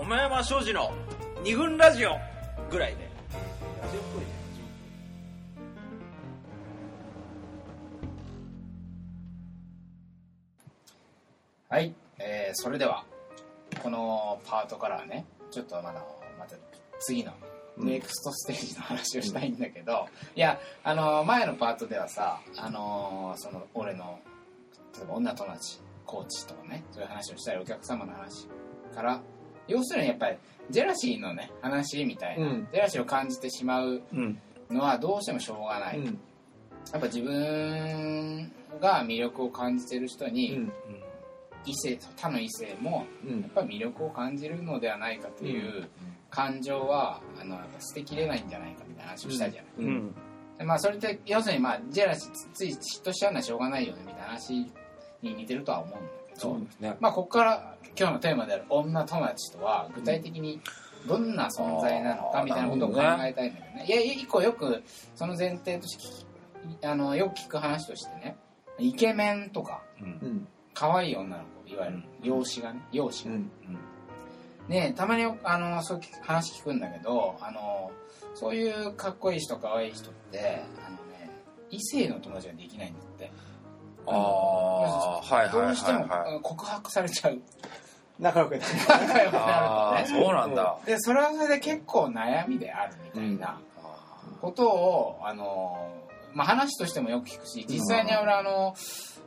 桃山商事の二軍ラジオぐらいで。ラジオっぽいね。はい、えーそれではこのパートからはねちょっとまだまた次のネクストステージの話をしたいんだけど、いやあの前のパートではさあのその俺の例えば女友達コーチとかねそういう話をしたりお客様の話から要するにやっぱりジェラシーのね話みたいな、うん。ジェラシーを感じてしまううん。のはどうしてもしょうがない、うん。やっぱ自分が魅力を感じてる人に、うん。異性他の異性もうん。やっぱり魅力を感じるのではないかという感情はあのやっぱ捨てきれないんじゃないかみたいな話をしたじゃない、でまあそれって要するにまあジェラシーつつい嫉妬しちゃうのはしょうがないよねみたいな話に似てるとは思うんだそうですね。まあここから今日のテーマである女友達とは具体的にどんな存在なのかみたいなことを考えたいんだけどね。いや一個よくその前提としてあのよく聞く話としてねイケメンとか可愛い女の子いわゆるうん。容姿がね容姿が。うん。ねたまにあのそういう話聞くんだけどあのそういうかっこいい人可愛い人ってあのね異性の友達ができないんだってああはいはいはいどうしてもはいうん告白されちゃう。仲良くなる。仲良くああなるとね。そうなんだ。でそれはそれで結構悩みであるみたいなことをあの、まあ、話としてもよく聞くし実際に俺あの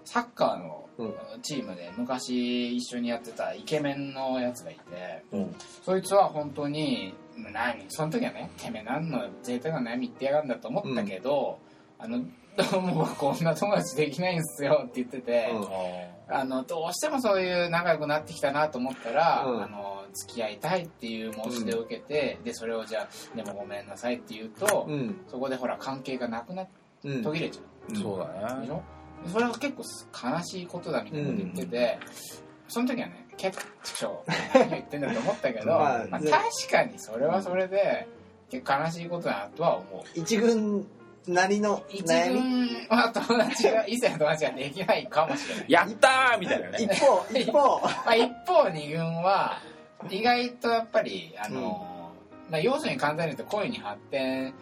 サッカーのうん。チームで昔一緒にやってたイケメンのやつがいてうん。そいつは本当に何その時はねてめえ何の贅沢な悩み言ってやがるんだと思ったけど、あのどうも僕こんな友達できないんすよって言ってて、うん。あのどうしてもそういう仲良くなってきたなと思ったら、うん。あの付き合いたいっていう申し出を受けて、でそれをじゃあでもごめんなさいって言うと、うん。そこでほら関係がなくなっうん。途切れちゃそうだね。うでしょ？それは結構悲しいことだみたいなこと言ってて、その時はね結構何を言ってんだと思ったけど、ま あまあ、確かにそれはそれで結構悲しいことだなとは思う。一軍なりの一悩み？軍は友達が異性の友達ができないかもしれない。やったーみたいな一ね 方。一方。まあ、一方二軍は意外とやっぱりあの、まあ、要するに簡単に言うと恋に発展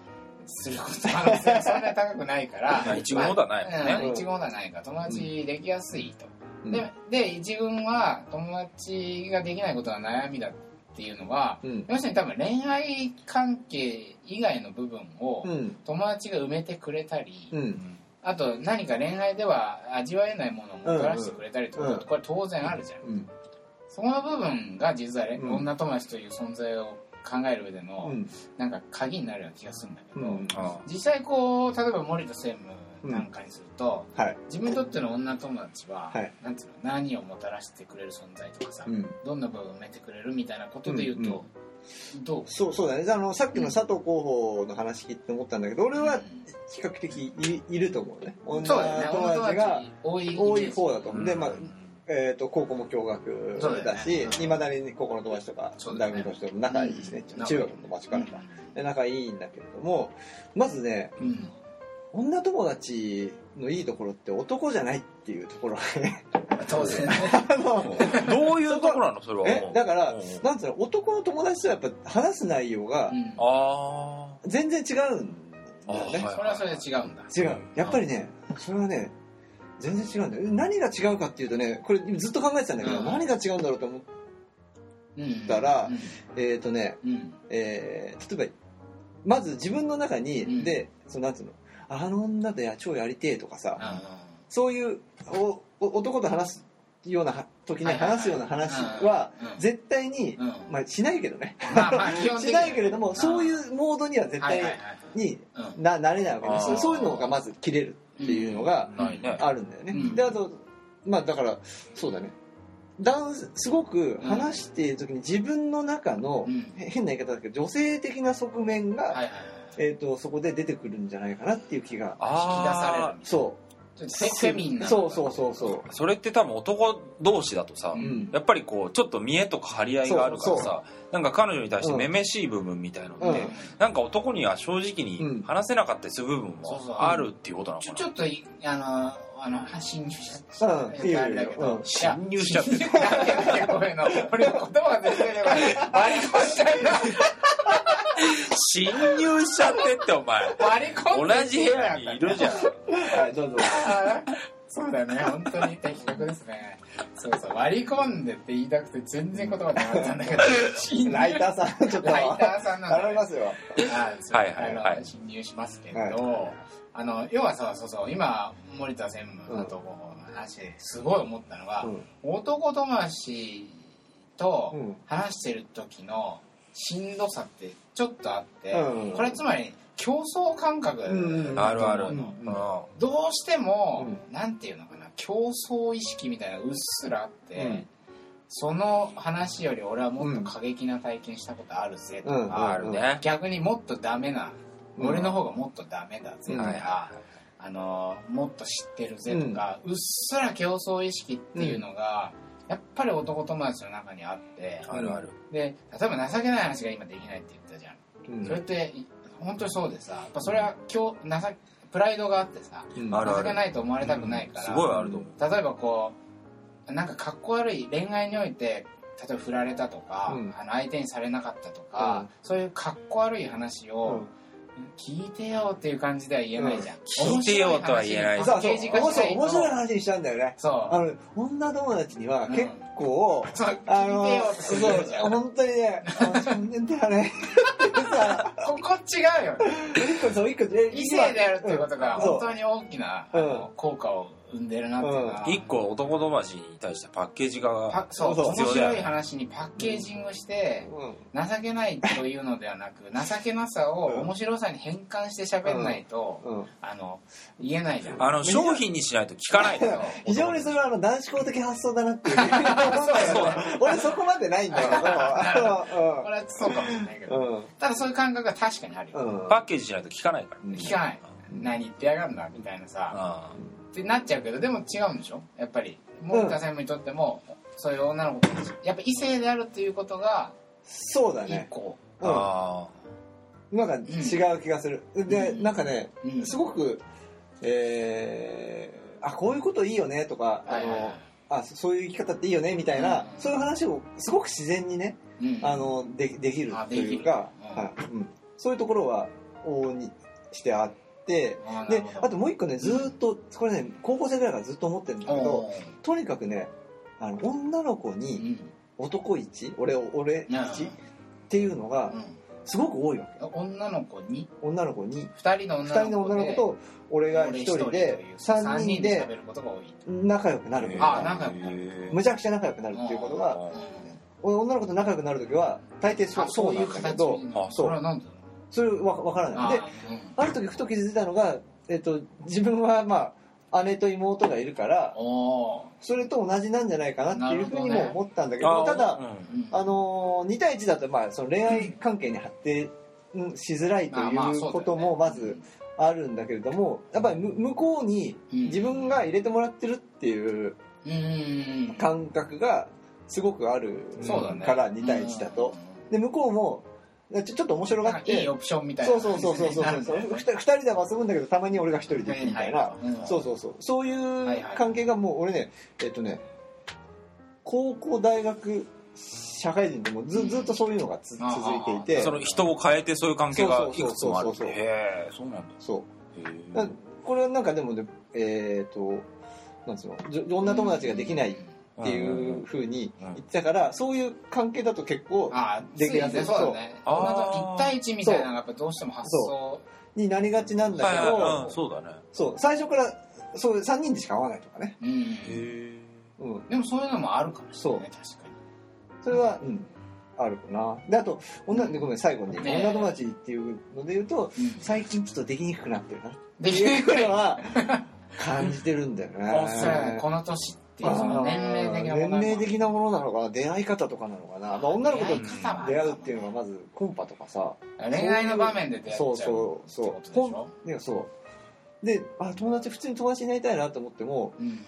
すること可能性はそんなに高くないから まあ一軍ほどはないもんね。一軍ほどはないから友達できやすいと、うん。でで一軍は友達ができないことが悩みだっていうのはうん。要するに多分恋愛関係以外の部分をうん。友達が埋めてくれたり、うん。あと何か恋愛では味わえないものをもたらしてくれたりとか、うん。うん。これ当然あるじゃん。うん。その部分が実はね、うん女友達という存在を考える上での、うん。なんか鍵になるような気がするんだけど、実際こう例えば森田専務なんかにすると、はい。自分にとっての女友達は、はい。なんていうの何をもたらしてくれる存在とかさ、うん。どんな部分を埋めてくれるみたいなことで言うと、どう？そうそうだね。あのさっきの佐藤候補の話聞いて思ったんだけど俺は比較的いいると思うね。女友達が達多い方だと。思うでまあうん。えー、と高校も共学だしうん。いまだに高校の友達とかね。大学の人とも仲いいしね。うん。中学の友達からかで仲いいんだけれどもまずねうん女友達のいいところって男じゃないっていうところ。がね。当然どういうところなの？それは。えだからうん。なんつうの男の友達とやっぱ話す内容がうん。あ全然違うんだよね。それはそれで違うんだ。違う。やっぱりねそれはね全然違うんだよ。何が違うかっていうとねこれずっと考えてたんだけど、うん。何が違うんだろうと思っうん。だらうん。えっ、とねうん。えー例えばまず自分の中に、うん。でそのなんつうのあの女で超やりてえとかさ、あそういうおお男と話すようなは時に話すような話は絶対に、うん。まあ、しないけどね。しないけれどもそうういうモードには絶対にうん。ななれないわけです。そういうのがまず切れるっていうのがあるんだよね、うん。であとまあだからそうだね。ダンスすごく話している時に自分の中の、変な言い方だけど女性的な側面が、えー、とそこで出てくるんじゃないかなっていう気が引き出されるあそちょっとフミンうなそうそうそう。そそれって多分男同士だとさ、う、うん。やっぱりこうちょっと見栄とか張り合いがあるからそうさなんか彼女に対してうん。めめしい部分みたいなのって、うん。なんか男には正直うん。に話せなかったりする部分もあるっていうことなのちょかな、ちょっといあのあの侵入しちゃうん。いいよあれだけど。うん。侵入しちゃって ごめんな俺言葉が出てこない。割り込んじゃうの侵入しちゃってってお前。割り込んで同じ部屋にいるじゃん。はいどうぞ。そうだね本当に的確ですね。そうそう割り込んでって言いたくて全然言葉出なかったんだけど ライターさんちょっとライターさんなんだ頼みますよ。はいはいはい侵入しますけど、はい。あの要はさそうそう今森田専務のとこの話ですごい思ったのが、男友達とうん。話してる時のしんどさってちょっとあって、うん。これつまり競争感覚あるある。うん。うん。どうしても、うなんていうのかな競争意識みたいなのうっすらあって、うん。その話より俺はもっと過激な体験したことあるぜとか、うん。あるね。逆にもっとダメな、うん。俺の方がもっとダメだぜとか、はいはあのもっと知ってるぜとか、うっすら競争意識っていうのが、やっぱり男友達の中にあっていあるある。で例えば情けない話が今できないって言ったじゃん、うん。それってい本当にそうでさやっぱそれは今日情プライドがあってさうん。あるある。情けないと思われたくないから、すごいあると思う。例えばこうなんかかっこ悪い恋愛において例えば振られたとか、うん。あの相手にされなかったとか、うん。そういうかっこ悪い話うをん聞いてよっていう感じでは言えないじゃん、うん。聞いてよとは言えない。面そうそう面白い話にしちゃうんだよね。そう。あの女友達には結構、そうあの聞いてよってそう本当にねあの残念だよねここ違うよ。ね一個そう一個え異性であるっていうことがうんそう本当に大きな、うん。効果を生んでるなっていうのは、一個男友達に対してパッケージがパそうそう面必要だよね。白い話にパッケージングして、うん。情けないというのではなく情けなさをうん面白さに変換して喋んないと、うん。あの言えないじゃん。あの商品にしないと聞かないのよ。非常にそれはあの男子校的発想だなっていう。そうそう。俺そこまでないんだけど。これあはそうかもしれないけど、のうん。ただそういう感覚が確かにあるよ、うん。パッケージしないと聞かないからうん聞かない、何言ってやがんだみたいなさ、あってなっちゃうけどでも違うんでしょ？やっぱり。森田専務にとっても、そういう女の子とやっぱ異性であるっていうことが一そうだね。個、ああうん。なんか違う気がする。でうん。なんかねうん。すごくえーあこういうこといいよねとかあはいはいはい。のあそういう生き方っていいよねみたいなうん。そういう話をすごく自然にねうん。あのでできるあというかできる。はい。うん。そういうところは往々にしてあってであともう一個ねずーっとこれね高校生ぐらいからずっと思ってるんだけどとにかくねあの女の子うにん。男一俺俺うん一っていうのがうん。すごく多いわけ女の子に？女の子に。二人の2人の女の子と俺が1人で3人で喋ることが多い仲良くなるあ仲良くなる。むちゃくちゃ仲良くなるっていうことが俺女の子と仲良くなる時は大抵そうあそういう形どあそれはなんでそれわわからない。であある時ふと気づいたのが、えっと、自分はまあ姉と妹がいるからそれと同じなんじゃないかなっていうふうにも思ったんだけどただ、ーあのー2対1だとまあその恋愛関係に発展しづらいといそうこともまずあるんだけれどもやっぱりむ向こうにうん。自分が入れてもらってるっていううん感覚がすごくあるから2対1だと。で向こうもちょっと面白がって。いいオプションみたいなそうそうそうそうそう。そうう2人では遊ぶんだけどたまに俺が1人で行くみたいな。そうそうそう。そういう関係がもう俺ねえっとね高校大学社会人でもずずっとそういうのがつ続いていて。その人を変えてそういう関係がいくつもあるそうそうそうそう。へえそうなんだ。そう。これはなんかでもねえっ、となんつうの女友達ができないっていうふうに言ってたからそういう関係だと結構ああできやすいそうだね。そう女と1対1みたいなのがやっぱどうしても発想になりがちなんだけはいはいはい。うんどそうだね。そう。最初からそう3人でしか会わないとかね、うん。へえうん、でもそういうのもあるかもしれないね確かに。それは、うん、あるかな。であと女でごめん最後に、ね女友達っていうので言うとうん。最近ちょっとできにくくなってるなっでていうのは感じてるんだよね。そうやねこの年っていうその年齢的なもの年齢的なものなのかな？出会い方とかなのかな、まあ、女の子と出会うっていうのがまずコンパとかさ。恋愛の場面で出会っちゃうそうそうそう。でそう。であ友達普通に友達になりたいなと思っても、うん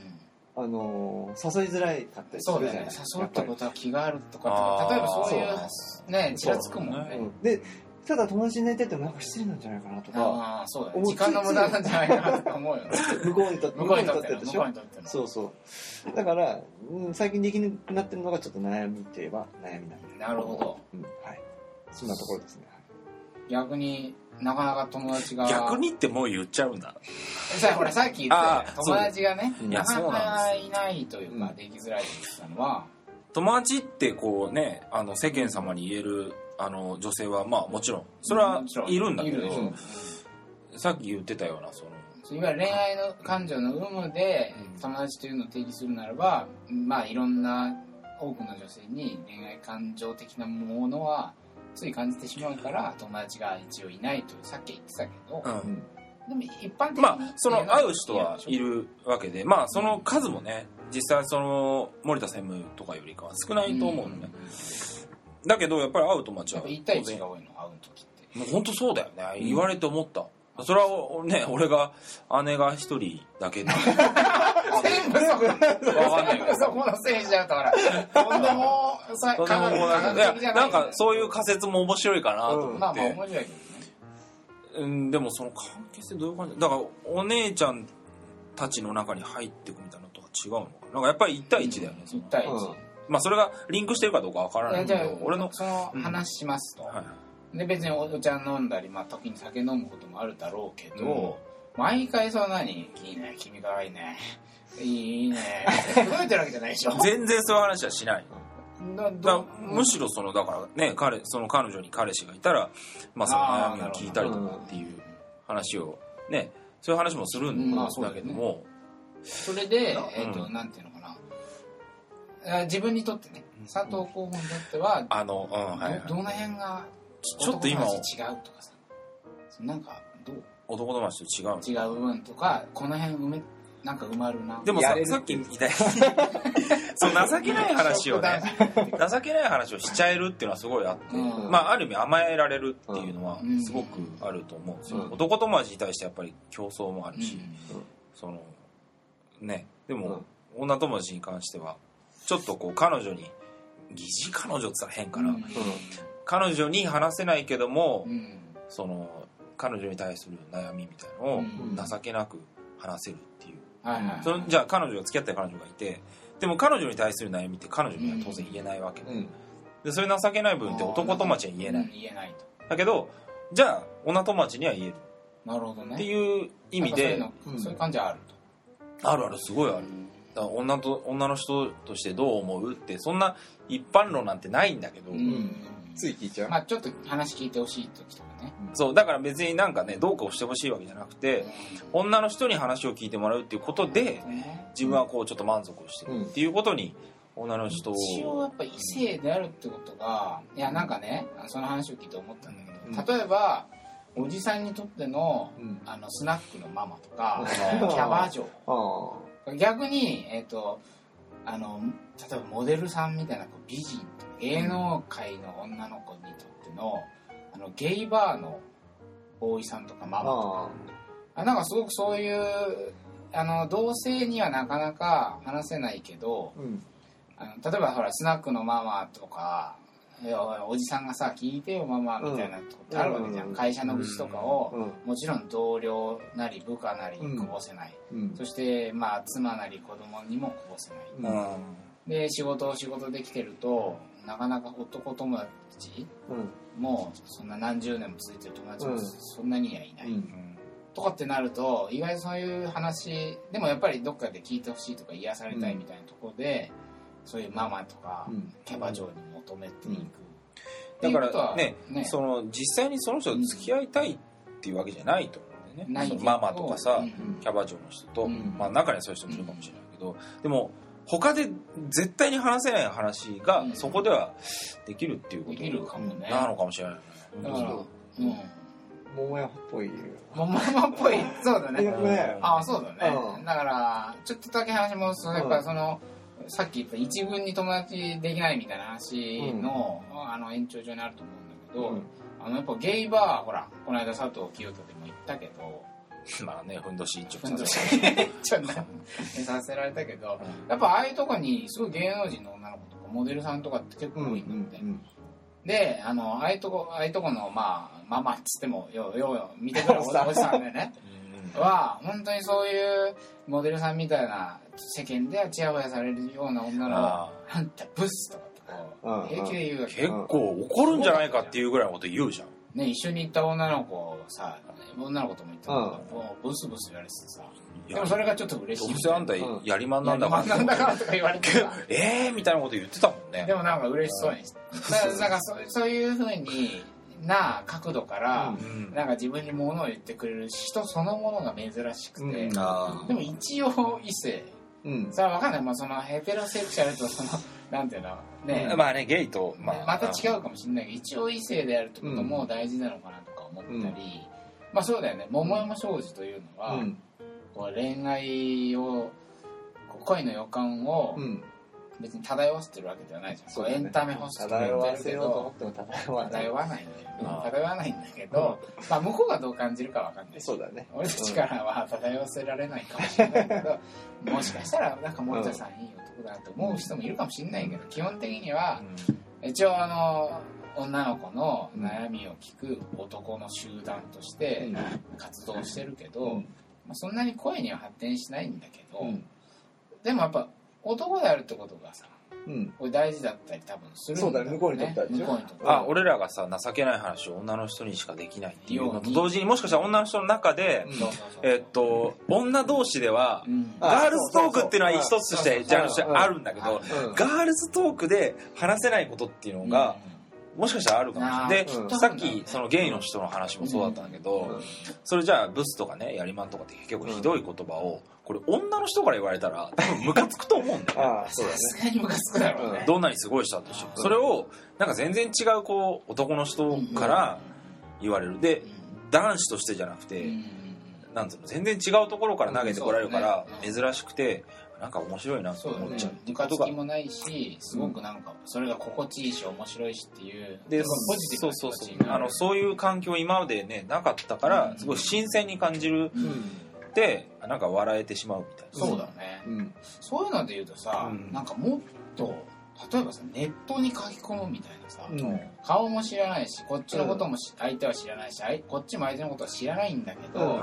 あのー誘いづらいかったりするじゃない？だよね。誘うってことは気があるとか例えばそういう。ねちらつくもんね。うん。でただ友達に寝ててもなんか失礼なんじゃないかなとかああそうだね。時間の無駄なんじゃないかなと思うよ。ね向こうにとって向こうにとってでしょ？そうそう。だから、うん、最近できなくなってるのがちょっと悩みといえば悩みなんなるほど、うん、はい。そんなところですね。逆になかなか友達が逆にってもう言っちゃうんだ。さほらさっき言った友達がねなかなかいないというかできづらいと言ってたのは。友達ってこうねあの世間様に言えるあの女性はまあもちろんそれはいるんだけど、さっき言ってたようなその。いわゆる恋愛の感情の有無で友達というのを定義するならばまあいろんな多くの女性に恋愛感情的なものはつい感じてしまうから友達が一応いないとさっき言ってたけど、うん、でも一般的にまあその会う人はいるわけでまあその数もね実際その森田専務とかよりかは少ないと思うのね、うんだけどやっぱり会う友達は1対1が多いの会う時って。もう本当そうだよね、言われて思った。それはね俺が姉が一人だけ で全部そこ全部そこのせいじゃうとほら。とんでもさとんでもなんかそういう仮説も面白いかなと思って、まあまあ面白いけどね。うんでもその関係性どういう感じ？だからお姉ちゃんたちの中に入っていくみたいなのとは違うのかな？なんかやっぱり1対1だよね、1対1、まあそれがリンクしてるかどうかわからないけど俺のその話しますと、はい、で別にお茶飲んだり、まあ、時に酒飲むこともあるだろうけど、うん、毎回そんなに「いいね君かわいいねいいね」覚えてるわけじゃないでしょ。全然そういう話はしない。だむしろそのだからね彼その彼女に彼氏がいたら、まあ、その悩みを聞いたりとかっていう話をねそういう話もするんだけども、それで、えーとなんていうの自分にとってね佐藤候補にとっては、あの、うんはいはい、どの辺がちょっと今違うとかさ。なんかどう？男友達と違う違う部分とかこの辺埋めなんか埋まるな。でもささっきみたい。に そう情けない話をね情けない話をしちゃえるっていうのはすごいあって、うん、まあある意味甘えられるっていうのはすごくあると思う。んですよ、うん、男友達に対してやっぱり競争もあるし、うん、そのねでも、女友達に関してはちょっとこう彼女に疑似彼女って言ったら変かな、うん、彼女に話せないけども、うん、その彼女に対する悩みみたいのを情けなく話せるっていう、そのじゃあ彼女が付き合ってる彼女がいてでも彼女に対する悩みって彼女には当然言えないわけ。で,、でそれ情けない部分って男友達には言えない、言えないと。だけどじゃあ女友達には言える。なるほどね。っていう意味でそういう感じはあると。あるあるすごいある、女と女の人としてどう思うってそんな一般論なんてないんだけど、うん、つい聞いちゃう、まあ、ちょっと話聞いてほしい時とかね、そうだから別になんかねどうかをしてほしいわけじゃなくて、うん、女の人に話を聞いてもらうっていうことで、自分はこうちょっと満足をしてるっていうことに、女の人一応やっぱ異性であるってことがいやなんかねその話を聞いて思ったんだけど、例えばおじさんにとっての,、あのスナックのママとかキャバ嬢逆に、えっ、ー、と、あの、例えばモデルさんみたいな美人、芸能界の女の子にとっての、あの、ゲイバーのボーイさんとかママとか、あなんかすごくそういう、あの、同性にはなかなか話せないけど、うん、あの例えばほら、スナックのママとか、おじさんがさ聞いてよママみたいなとこってあるわけじゃん、会社の愚痴とかを、もちろん同僚なり部下なりにこぼせない、そしてまあ妻なり子供にもこぼせない、で仕事を仕事できてるとなかなか男友達もそんな何十年も続いてる友達もそんなにはいない、とかってなると意外とそういう話でもやっぱりどっかで聞いてほしいとか癒されたいみたいなところで、そういうママとかキャバ嬢に求めていく、だからね、ね、その実際にその人と付き合いたいっていうわけじゃないと思うんだよね、ママとかさ、キャバ嬢の人と、まあ中にはそういう人もいるかもしれないけど、でも他で絶対に話せない話がそこではできるっていうことなのかもしれない。だから、うん。桃山っぽい桃山っぽい。そうだね。ね。ああそうだね、だからちょっとだけ話もすやっぱその、さっき言った一軍に友達できないみたいな話の,、あの延長上にあると思うんだけど、あのやっぱゲイバーほらこの間佐藤清人でも言ったけど まあねふんどし一丁。させ させられたけど、やっぱああいうとこにすごい芸能人の女の子とかモデルさんとかって結構多いんだって、であのああいうとこああいうとこのまあママっつってもよよよ見てくれるおじさん。でね は本当にそういうモデルさんみたいな世間ではチヤホヤされるような女のあんたブスとかこう平気で言うわけ結構怒るんじゃないかっていうぐらいのこと言うじゃん。ね一緒に行った女の子さ女の子とも言ったけど、もうブスブス言われててさ。でもそれがちょっと嬉しい。どうせあんたやりまんなんだから、なんだからとか言われて ええみたいなこと言ってたもんね。でもなんか嬉しそうにだからなんかそそういうふうにな角度から、うん、なんか自分に物を言ってくれる人そのものが珍しくて、うん、でも一応異性、うん、それは分かんない、まあ、そのヘテロセクシャルとその なんていうのねまあねゲイと、まあ、また違うかもしれないけど一応異性であるってことも大事なのかなとか思ったり、まあそうだよね。桃山商事というのは、こう恋愛を恋の予感を、別に漂わせてるわけではないじゃん、そう、ね、エンタメホスト漂わせようと思っても漂わない漂わないんだよ。漂わないんだけど、まあ向こうがどう感じるかわかんない。そうだね。俺たちからは漂わせられないかもしれないけど、もしかしたらなんか森田さんいい男だと思う人もいるかもしれないけど基本的には、一応あの女の子の悩みを聞く男の集団として活動してるけど、まあ、そんなに声には発展しないんだけど、でもやっぱ男であるってことがさ、うん、これ大事だったり多分するんだ、ね、そうだね。向こうにとっては向こうにとってあ俺らがさ情けない話を女の人にしかできないっていうのと同時にもしかしたら女の人の中で、うん、えっと女同士では、うん、ガールズトークっていうのは一つとしてジャンルとしてあるんだけど、ガールズトークで話せないことっていうのが、もしかしたらあるかもしれない。で、うん、さっきそのゲイの人の話もそうだったんだけど、それじゃあブスとかねやりまんとかって結構ひどい言葉をこれ女の人から言われたら多分ムカつくと思うんだよね。さすがにムカつくだろうね。どんなにすごい人だとしてそれをなんか全然違うこう男の人から言われる。で男子としてじゃなくてなんつうの全然違うところから投げてこられるから珍しくてなんか面白いなと思っちゃうっていうことが、もないしすごくなんかそれが心地いいし面白いしっていうでポジティブなそうそうそう。あのそういう環境今までねなかったからすごい新鮮に感じる、でなんか笑えてしまうみたいな。そうだね、うん、そういうので言うとさ、うん、なんかもっと例えばさネットに書き込むみたいなさ、うん、顔も知らないしこっちのことも相手は知らないしこっちも相手のことは知らないんだけど、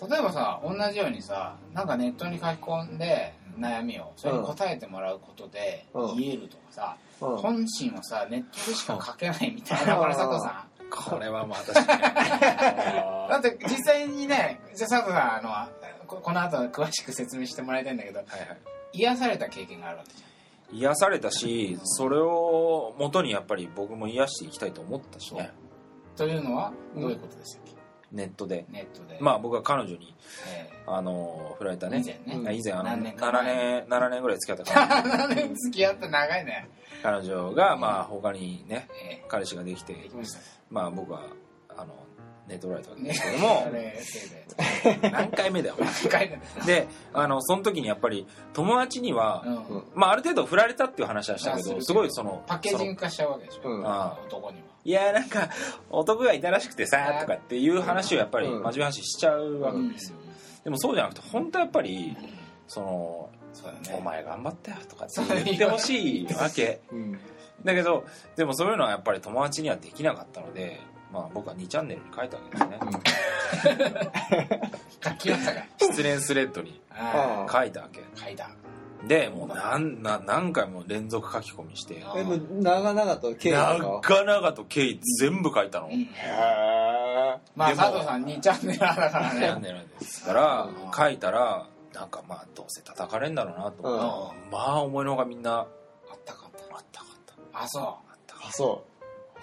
例えばさ同じようにさなんかネットに書き込んで悩みをそれに答えてもらうことで言えるとかさ、本心はさネットでしか書けないみたいなこれ佐藤さん。これはまあ確かに。だって実際にねじゃ佐藤さんあのこの後詳しく説明してもらいたいんだけど、はいはい、癒された経験があるわけじゃん。癒されたしそれを元にやっぱり僕も癒していきたいと思ったしね。というのはどういうことでしたっけ、ネットで。ネットで。まあ僕は彼女に、えー、あの振られたね。以前ね。以前あの7年7年ぐらい付き合った彼女。7年付き合って長いね。彼女がまあ他にね、えー、彼氏ができてまあ僕はあの寝取られたわけですけども、何回目だよ。であのその時にやっぱり友達には、うん、まあ、ある程度振られたっていう話はしたけどすごいそのパッケージング化しちゃうわけでしょ、うん、男にはいやなんか男がいたらしくてさとかっていう話をやっぱり真面目な話しちゃうわけですよ、でもそうじゃなくて本当やっぱりそのね、お前頑張ったよとかって言ってほしいわけ、うん、だけどでもそういうのはやっぱり友達にはできなかったのでまあ僕は2チャンネルに書いたわけですね、書きましたか。失恋スレッドに書いたわけ。書いたでもう何何回も連続書き込みして。えも長々と経緯長々と経緯全部書いたの、へえまあ佐藤さん2チャンネルだからね。2チャンネルです。から書いたらなんかまあどうせ叩かれんだろうなと思って、まあ思いのほかみんなあったかった。あったかった。あそう。あったかそう。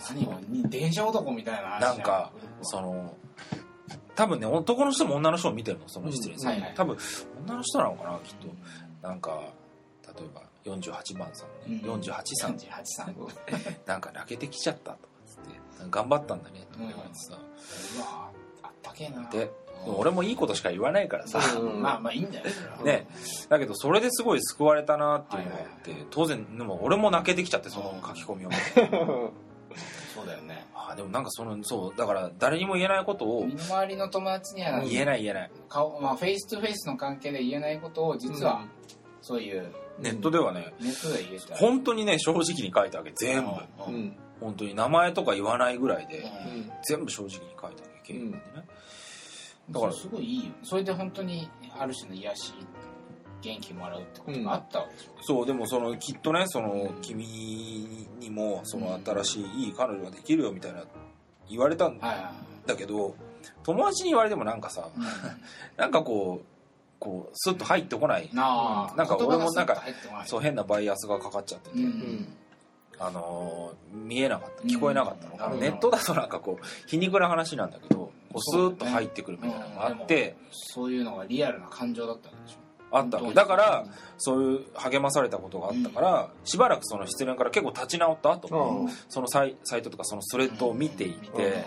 何を電車男みたいななんかその多分ね男の人も女の人も見てるのその失礼さ、うん。はいはい、多分女の人なのかなきっと、うん、なんか例えば48番さんね、うん、48さん。48さんなんか泣けてきちゃったとかつって頑張ったんだねとか言われてさ、うわあったけえな。で俺もいいことしか言わないからさ、まあまあいいんだよね。だけどそれですごい救われたなっていうのがあって、当然でも俺も泣けてきちゃってその書き込みを そうだよね。あでもなんかそのそうだから誰にも言えないことを身の回りの友達には言えない言えない。顔、まあ、 face to face の関係で言えないことを実は、そういうネットではねネットで言えた本当にね正直に書いたわけ全部、うん、本当に名前とか言わないぐらいで、全部正直に書いた経験でね、だからすごいいいよ。それで本当にある種の癒し元気もらうってことがあったわけでしょ、うん、そうでもそのきっとねその、君にもその新しいいい彼女ができるよみたいな言われたんだけど、友達に言われてもなんかさ、うん、なんかこうこうスッと入ってこない。ななんか俺もなんかそう変なバイアスがかかっちゃってて、うん、あのー、見えなかった聞こえなかったのかな、ネットだとなんかこう皮肉な話なん。だけどこうスーッと入ってくるみたいなのがあって、そういうのがリアルな感情だったんでしょあっただからそういう励まされたことがあったから、しばらくその失恋から結構立ち直った後も、そのサイサイトとかそのストレートを見ていて、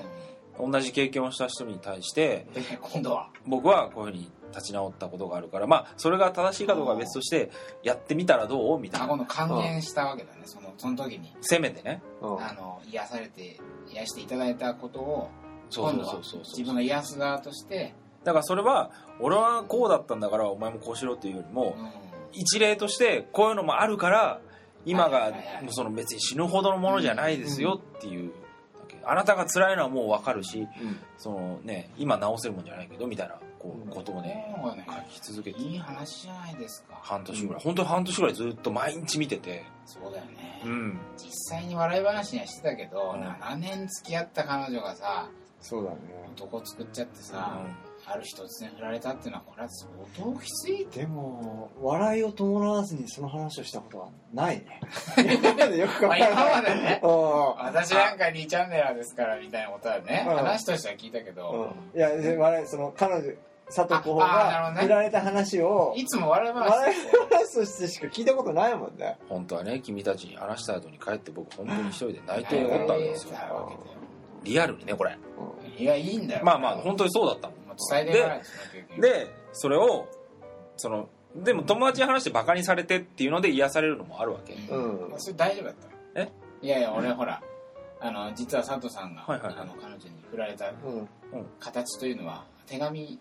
同じ経験をした人に対して今度は？僕はこういうふうに立ち直ったことがあるからまあそれが正しいかどうかは別としてやってみたらどう？みたいな。今度還元したわけだね。そのその時に。せめてね。あの癒されて癒していただいたことを今度は自分が癒す側としてだからそれは俺はこうだったんだからお前もこうしろっていうよりも、一例としてこういうのもあるから今がその別に死ぬほどのものじゃないですよっていう、あなたが辛いのはもう分かるし、そのね今直せるもんじゃないけどみたいなこうことをね書き続けて。いい話じゃないですか。半年ぐらい、本当に半年ぐらいずっと毎日見てて。そうだよね、うん、実際に笑い話にはしてたけど、うん、7年付き合った彼女がさそうだね。男作っちゃってさ、うんある日突然振られたっていうのはこれは相当きつい。でも笑いを伴わずにその話をしたことはないね。よくまあ今までね私なんか2チャンネラーですからみたいなことはね話としては聞いたけど、いや笑いその彼女佐藤候補が振られた話を、いつも笑い話笑い話としてしか聞いたことないもんね。本当はね君たちに話した後に帰って僕本当に一人で泣いておったんですよ。リアルにねこれ、いやいいんだよ。まあまあ本当にそうだったもん伝えていかないででそれをそのでも友達に話してバカにされてっていうので癒されるのもあるわけ、うん、それ大丈夫だった。え？いやいや俺ほらあの実は佐藤さんが、はいはいはい、あの彼女に振られた形というのは手紙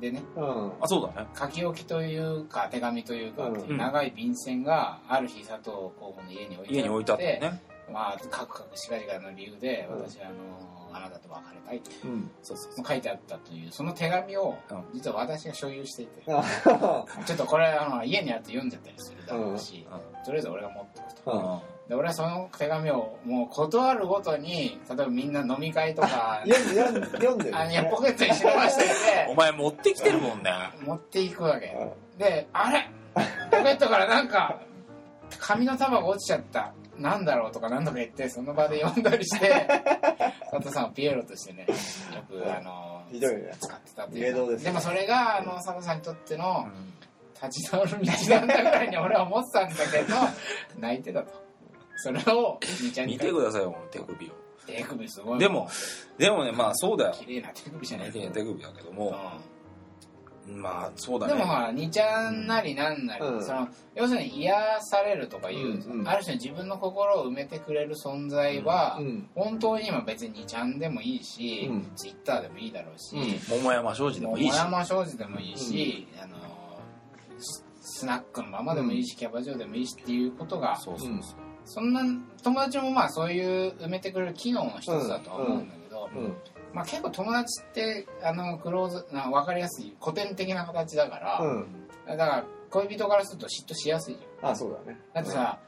でね、うん、あそうだね。書き置きというか手紙というか、うん、長い便箋がある日佐藤候補の家に置いてあって家に置いてあってねまあカクカクしかじかの理由で私はあのあなたと別れたいと、うん、そうそう書いてあったというその手紙を実は私が所有していて、ちょっとこれあの家にあって読んじゃったりするだろうし、とりあえず俺が持っておくと。で俺はその手紙をもう断るごとに例えばみんな飲み会とか 読んで読んであいやポケットに忍ばして。て お前持ってきてるもんね。持っていくわけ。であれ！ポケットからなんか紙の束が落ちちゃったなんだろうとか何度か言ってその場で読んだりして 佐藤さんをピエロとしてねよくあのひどいね。使ってたっていうでもそれがあの佐藤さんにとっての立ち直る道なんだぐらいに俺は思ってたんだけど 泣いてたと。それを見てくださいよ手首を。手首すごい。でもでもねまあそうだよ。綺麗な手首じゃない手首だけども、うんまあそうだね。でもほら2ちゃんなりなんなり、うん、その要するに癒されるとかいう、うんうん、ある種自分の心を埋めてくれる存在は、うん、本当に今別に2ちゃんでもいいし、うん、ツイッターでもいいだろうし、桃山商事でもいいし。桃山商事でもいいし、あのスナックのままでもいいし、キャバ嬢でもいいしっていうことがそうそうそう。そんな友達もまあそういう埋めてくれる機能の一つだとは思うんだけど、まあ、結構友達ってあのクローズな分かりやすい古典的な形だから、うん、だから恋人からすると嫉妬しやすいじゃん。あそうだね。だってさ、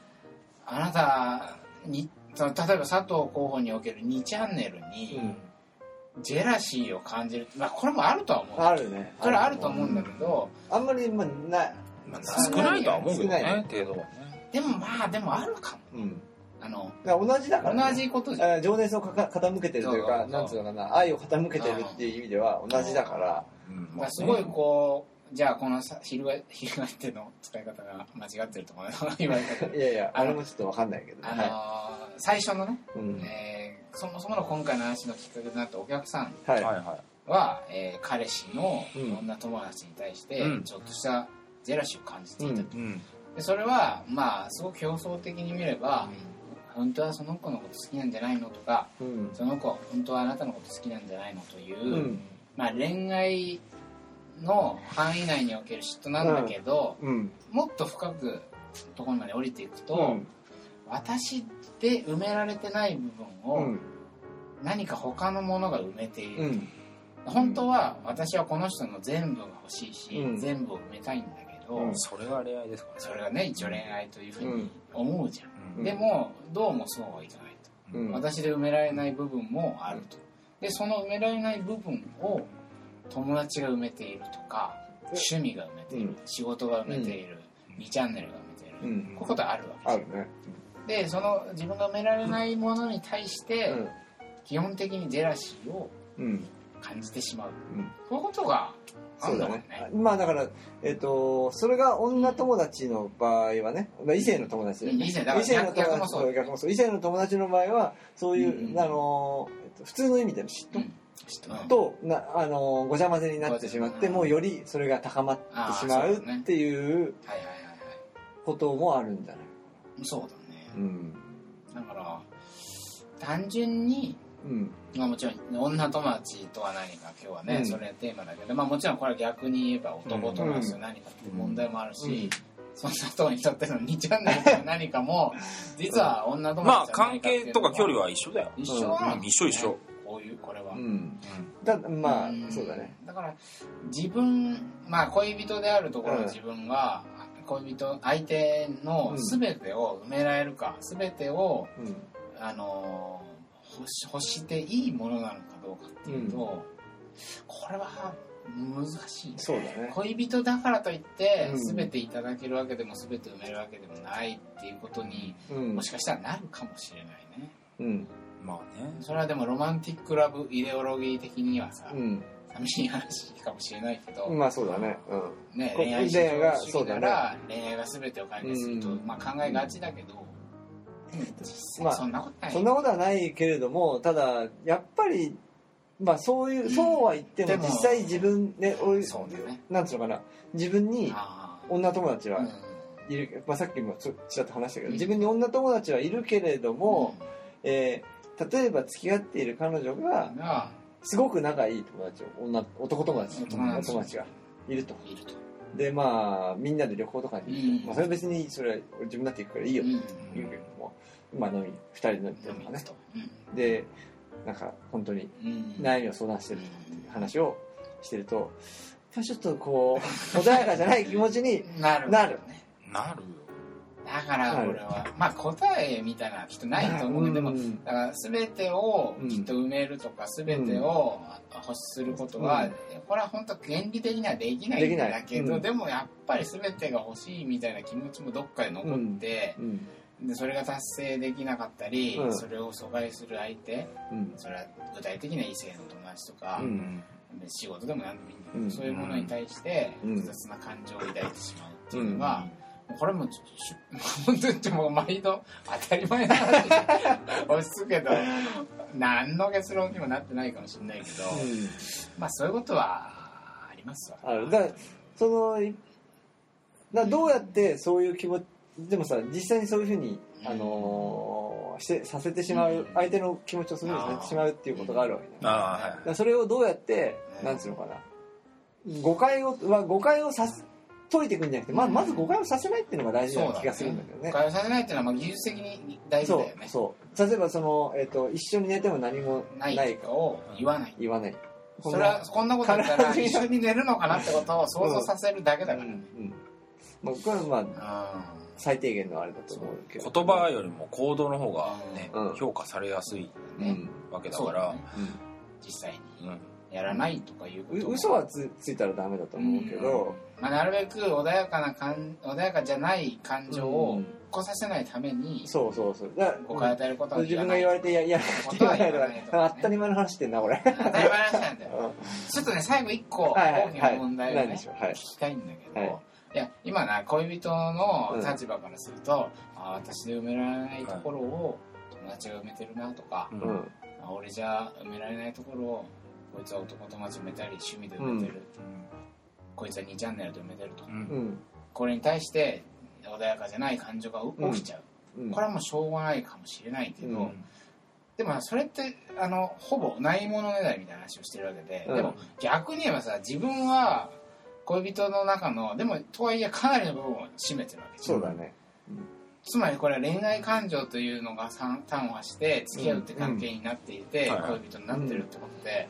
うん、あなたにその例えば佐藤候補における2チャンネルに、ジェラシーを感じるまあこれもあるとは思う。あるね。それはあると思うんだけど、あんまりまあな、まあ、少ないとは思うけどね。程度はね。でもまあでもあるかも、うんあの同じだから、ね、同じことじゃ情熱をか傾けてるというかなんつうのかな。愛を傾けてるっていう意味では同じだから、うん、すごいこうじゃあこの翻翻 っての使い方が間違ってると思う言われたいやいやあれもちょっと分かんないけど、あのーはい、最初のね、うん、えー、そもそもの今回の話のきっかけとなったお客さんは、はい。はえー、彼氏の女友達に対してちょっとしたジェラシーを感じていたと、うん、でそれはまあすごく表層的に見れば、うん本当はその子のこと好きなんじゃないのとか、うん、その子本当はあなたのこと好きなんじゃないのという、うん、まあ、恋愛の範囲内における嫉妬なんだけど、うん、もっと深くところまで降りていくと、私で埋められてない部分を何か他のものが埋めている、うん、本当は私はこの人の全部が欲しいし、うん、全部を埋めたいんだけど、それが恋愛ですかねそれがね一応恋愛というふうに思うじゃん、でもどうもそうはいかないと、私で埋められない部分もあると。でその埋められない部分を友達が埋めているとか趣味が埋めている、仕事が埋めている、2チャンネルが埋めている、こういうことはあるわけですよ、ね、でその自分が埋められないものに対して、基本的にジェラシーを感じてしまう、うん、こういうことがそうだね。まあだから、えっ、ー、と、それが女友達の場合はね、まあ、異性の友達。で、ね、異性の友達。そう。逆もそう。異性の友達の場合は、そういう、うん、あの、普通の意味での嫉妬、うん、となあのごちゃ混ぜになってしまって、もうよりそれが高まってしまうっていうこともあるんじゃない？そうだね、うん、だから単純にうん、まあもちろん女友達とは何か今日はね、うん、それテーマだけど、まあ、もちろんこれは逆に言えば男友達と何かって問題もあるし、そんな人にとっての2チャンネルと何かも 実は女友達まあ関係とか距離は一緒だよ一緒なん、一緒一緒こういうこれは、うん、だまあそうだね。だから自分まあ恋人であるところの自分が、恋人相手の全てを埋められるか、全てを、あの欲し欲していいものなのかどうかっていうと、うん、これは難しい、ね、そうだね。恋人だからといって全ていただけるわけでも全て埋めるわけでもないっていうことに、うん、もしかしたらなるかもしれないね。うん。まあね。それはでもロマンティックラブイデオロギー的にはさ、うん、寂しい話かもしれないけど。まあそうだね,、うん、ね恋愛主義なら恋愛が全てを解決すると、まあ、考えがちだけど、まあ、そんなことはないけれどもただやっぱりまあそういう、そうは言っても実際自分で、俺、ね、なんつうのかな。自分に女友達はいる、まあ、さっきもちらっと話したけど、自分に女友達はいるけれども、うん、えー、例えば付き合っている彼女がすごく仲いい友達を女男友達女友達がいると。いるとでまあみんなで旅行とかに行く。と、うん、まあ、それは別にそれは自分だって行くからいいよ。って言うけれども、まあ飲み2人で飲みと。かね、でなんか本当に悩みを相談してるとかっていう話をしてると やっぱちょっとこう穏やかじゃない気持ちになるなる。なるだから俺は、まあ答えみたいな人ないと思うけど、でもだから全てをきっと埋めるとか全てを欲することは、これは本当原理的にはできないんだけど、でもやっぱり全てが欲しいみたいな気持ちもどっかで残って、でそれが達成できなかったり、それを阻害する相手、それは具体的な異性の友達とか、仕事でも何でもいいんだけど、そういうものに対して複雑な感情を抱いてしまうっていうのが、これも 本当にもう毎度当たり前な話押し付けど何の結論にもなってないかもしれないけど、うん、まあそういうことはありますわある。だそのだどうやってそういう気持ちでもさ実際にそういうふうに、あのー、してさせてしまう、相手の気持ちをそういうふうにさせてしまうっていうことがあるわけだ,、あだそれをどうやって、なんつうのかな。誤解をは誤解をさ解いていくんじゃなくて、ままず誤解をさせないっていうのが大事な気がするんだけどね。誤解をさせないっていうのはまあ技術的に大事だよね。そう。そう例えばその、えーと、一緒に寝ても何もないかを言わない。言わない。それはこんなこと言ったら一緒に寝るのかなってことを想像させるだけだからね。うんうん。まあ、これはまあ最低限のあれだと思うけど。言葉よりも行動の方がね、うん、評価されやすい、ね、わけだから、ね、実際に。うんやらないとかいうこと嘘はつついたらダメだと思うけど、まあ、なるべく穏やかな感穏やかじゃない感情を起こさせないために、そうそうそう。だ誤解与えることは自分が言われてやや 言わないとか当たり前の話してんなこれ。当たり前の話なんだよ、ちょっとね最後一個大きな問題をね、聞きたいんだけど、い。や今な恋人の立場からすると、あ私で埋められないところを友達が埋めてるなとか、うん、俺じゃ埋められないところをこいつは男友達埋めたり趣味で埋めてる、うん、こいつは2チャンネルで埋めてると、うん、これに対して穏やかじゃない感情が起きちゃう、うん、これはもうしょうがないかもしれないけど、でもそれってあのほぼないものねだりみたいな話をしてるわけで、でも逆に言えばさ自分は恋人の中のでもとはいえかなりの部分を占めてるわけじゃん。そうだね、つまりこれは恋愛感情というのが端をして付き合うって関係になっていて、恋人になってるってことで、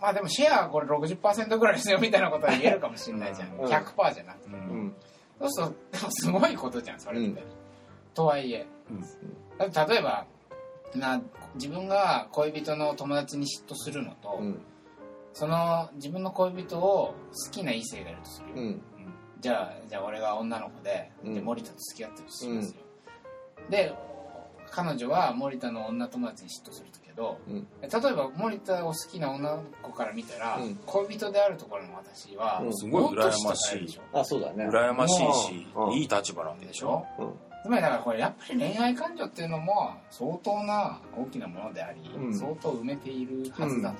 まあでもシェアはこれ60%ぐらいですよみたいなことは言えるかもしれないじゃん、100%じゃなくて、そうするとでもすごいことじゃんそれって、とはいえ、例えばな自分が恋人の友達に嫉妬するのと、その自分の恋人を好きな異性がいるとするよ、じゃあじゃあ俺が女の子で,、で森田と付き合ってるとしますよ、で彼女は森田の女友達に嫉妬するけど、例えば森田を好きな女の子から見たら、恋人であるところの私は、すごい羨ましい。あそうだね。羨ましいし、いい立場なわけでしょ、つまりだからこれやっぱり恋愛感情っていうのも相当な大きなものであり、相当埋めているはずだと、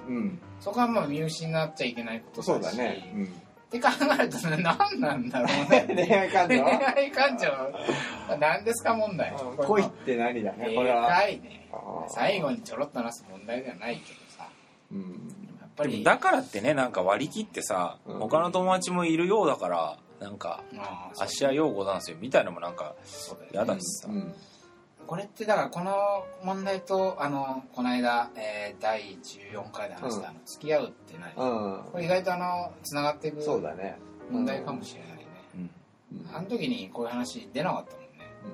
そこはまあ見失っちゃいけないことだしそうだね、って考えると何なんだろうね。恋愛感情？恋愛感情。何ですか問題。恋って何だねこれは。でいね。最後にちょろっと話す問題ではないけどさ、うん、やっぱり。だからってねなんか割り切ってさ、うん、他の友達もいるようだからなんか「芦屋陽子なんですよ」みたいなのもなんか嫌だしさ、うんこれってだからこの問題とあのこの間、えー、第14回で話した、うん、付き合うって何、うん、これ意外とあのつながっていくそうだね。問題かもしれないね、うん、あの時にこういう話出なかったもんね、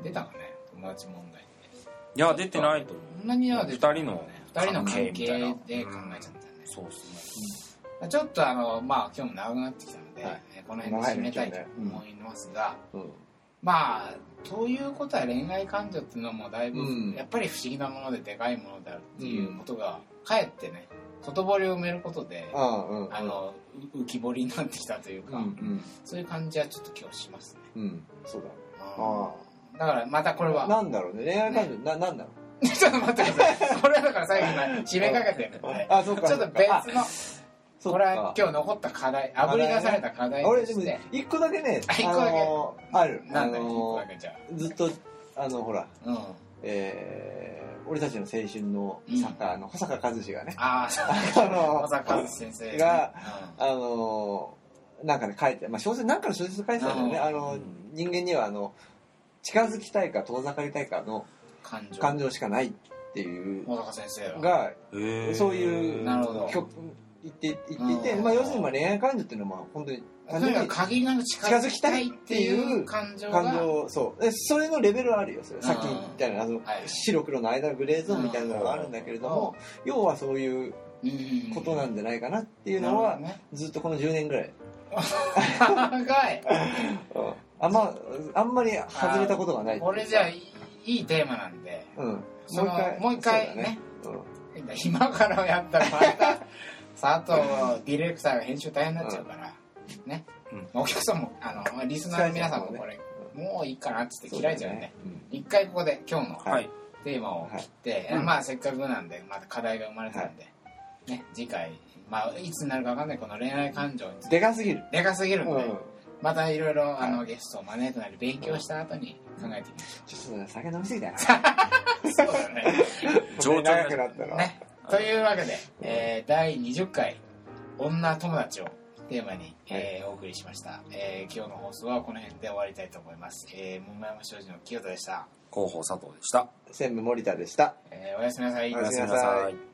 出たかね友達問題っていや出てないと思う。そんなには出てない、ね、2人の関係で考えちゃったよね、そうですね、ちょっとあのまあ今日も長くなってきたので、はい、この辺で締めたいと思いますが、まあということは恋愛感情っていうのもだいぶ、やっぱり不思議なものででかいものであるっていうことが、かえってね外堀を埋めることで、あの浮き彫りになってきたというか、そういう感じはちょっと今日しますね。うん、そうだあだからまたこれは。なんだろうね恋愛感情、ななんだろう ちょっと待ってください。これはだから最後に締めかけてるんで、あ、そうか。ちょっと別の。これは今日残った課題あぶり出された課題俺でもね一個だけね 一個だけ。ある。なんだ一個だけじゃずっとあのほらえ俺たちの青春の作家の保坂和志がね。ああ保坂和志先生があのなんかね書いてまあ小説なんかの小説書いてたんだよね。あの人間にはあの近づきたいか遠ざかりたいかの感情。しかないっていう。保坂先生がそういうなるほど言って言っていて、まあ、要するにまあ恋愛感情っていうのは本当に限りなく近づきたいっていう感情感情そう。それのレベルはあるよそれ。さっき言ったようなあの、白黒の間のグレーゾーンみたいなのがあるんだけれども、要はそういうことなんじゃないかなっていうのは、ずっとこの10年ぐらい。長い。あん。まあんまり外れたことがない。これじゃあいいテーマなんで、うん、もう一回もう一回ね。ね、うん、今からやったらまた佐藤ディレクターが編集大変になっちゃうから、ね、お客さんもあのリスナーの皆さんもこれ、もういいかなっつって嫌いちゃうんで一回ここで今日のテーマを切って、まあせっかくなんでまた課題が生まれたんで、ね、次回、まあ、いつになるか分かんないこの恋愛感情にでかすぎる。でかすぎるんで、またいろいろあのゲストを招いてなり勉強した後に考えてみましょう。ちょっと酒飲みすぎたよ。そうだね。上長くなったら。ねというわけで、えー、第20回「女友達」をテーマに、えー、お送りしました、えー、今日の放送はこの辺で終わりたいと思います、えー、桃山商事の清田でした。広報佐藤でした。専務森田でした、えー、おやすみなさい。おやすみなさい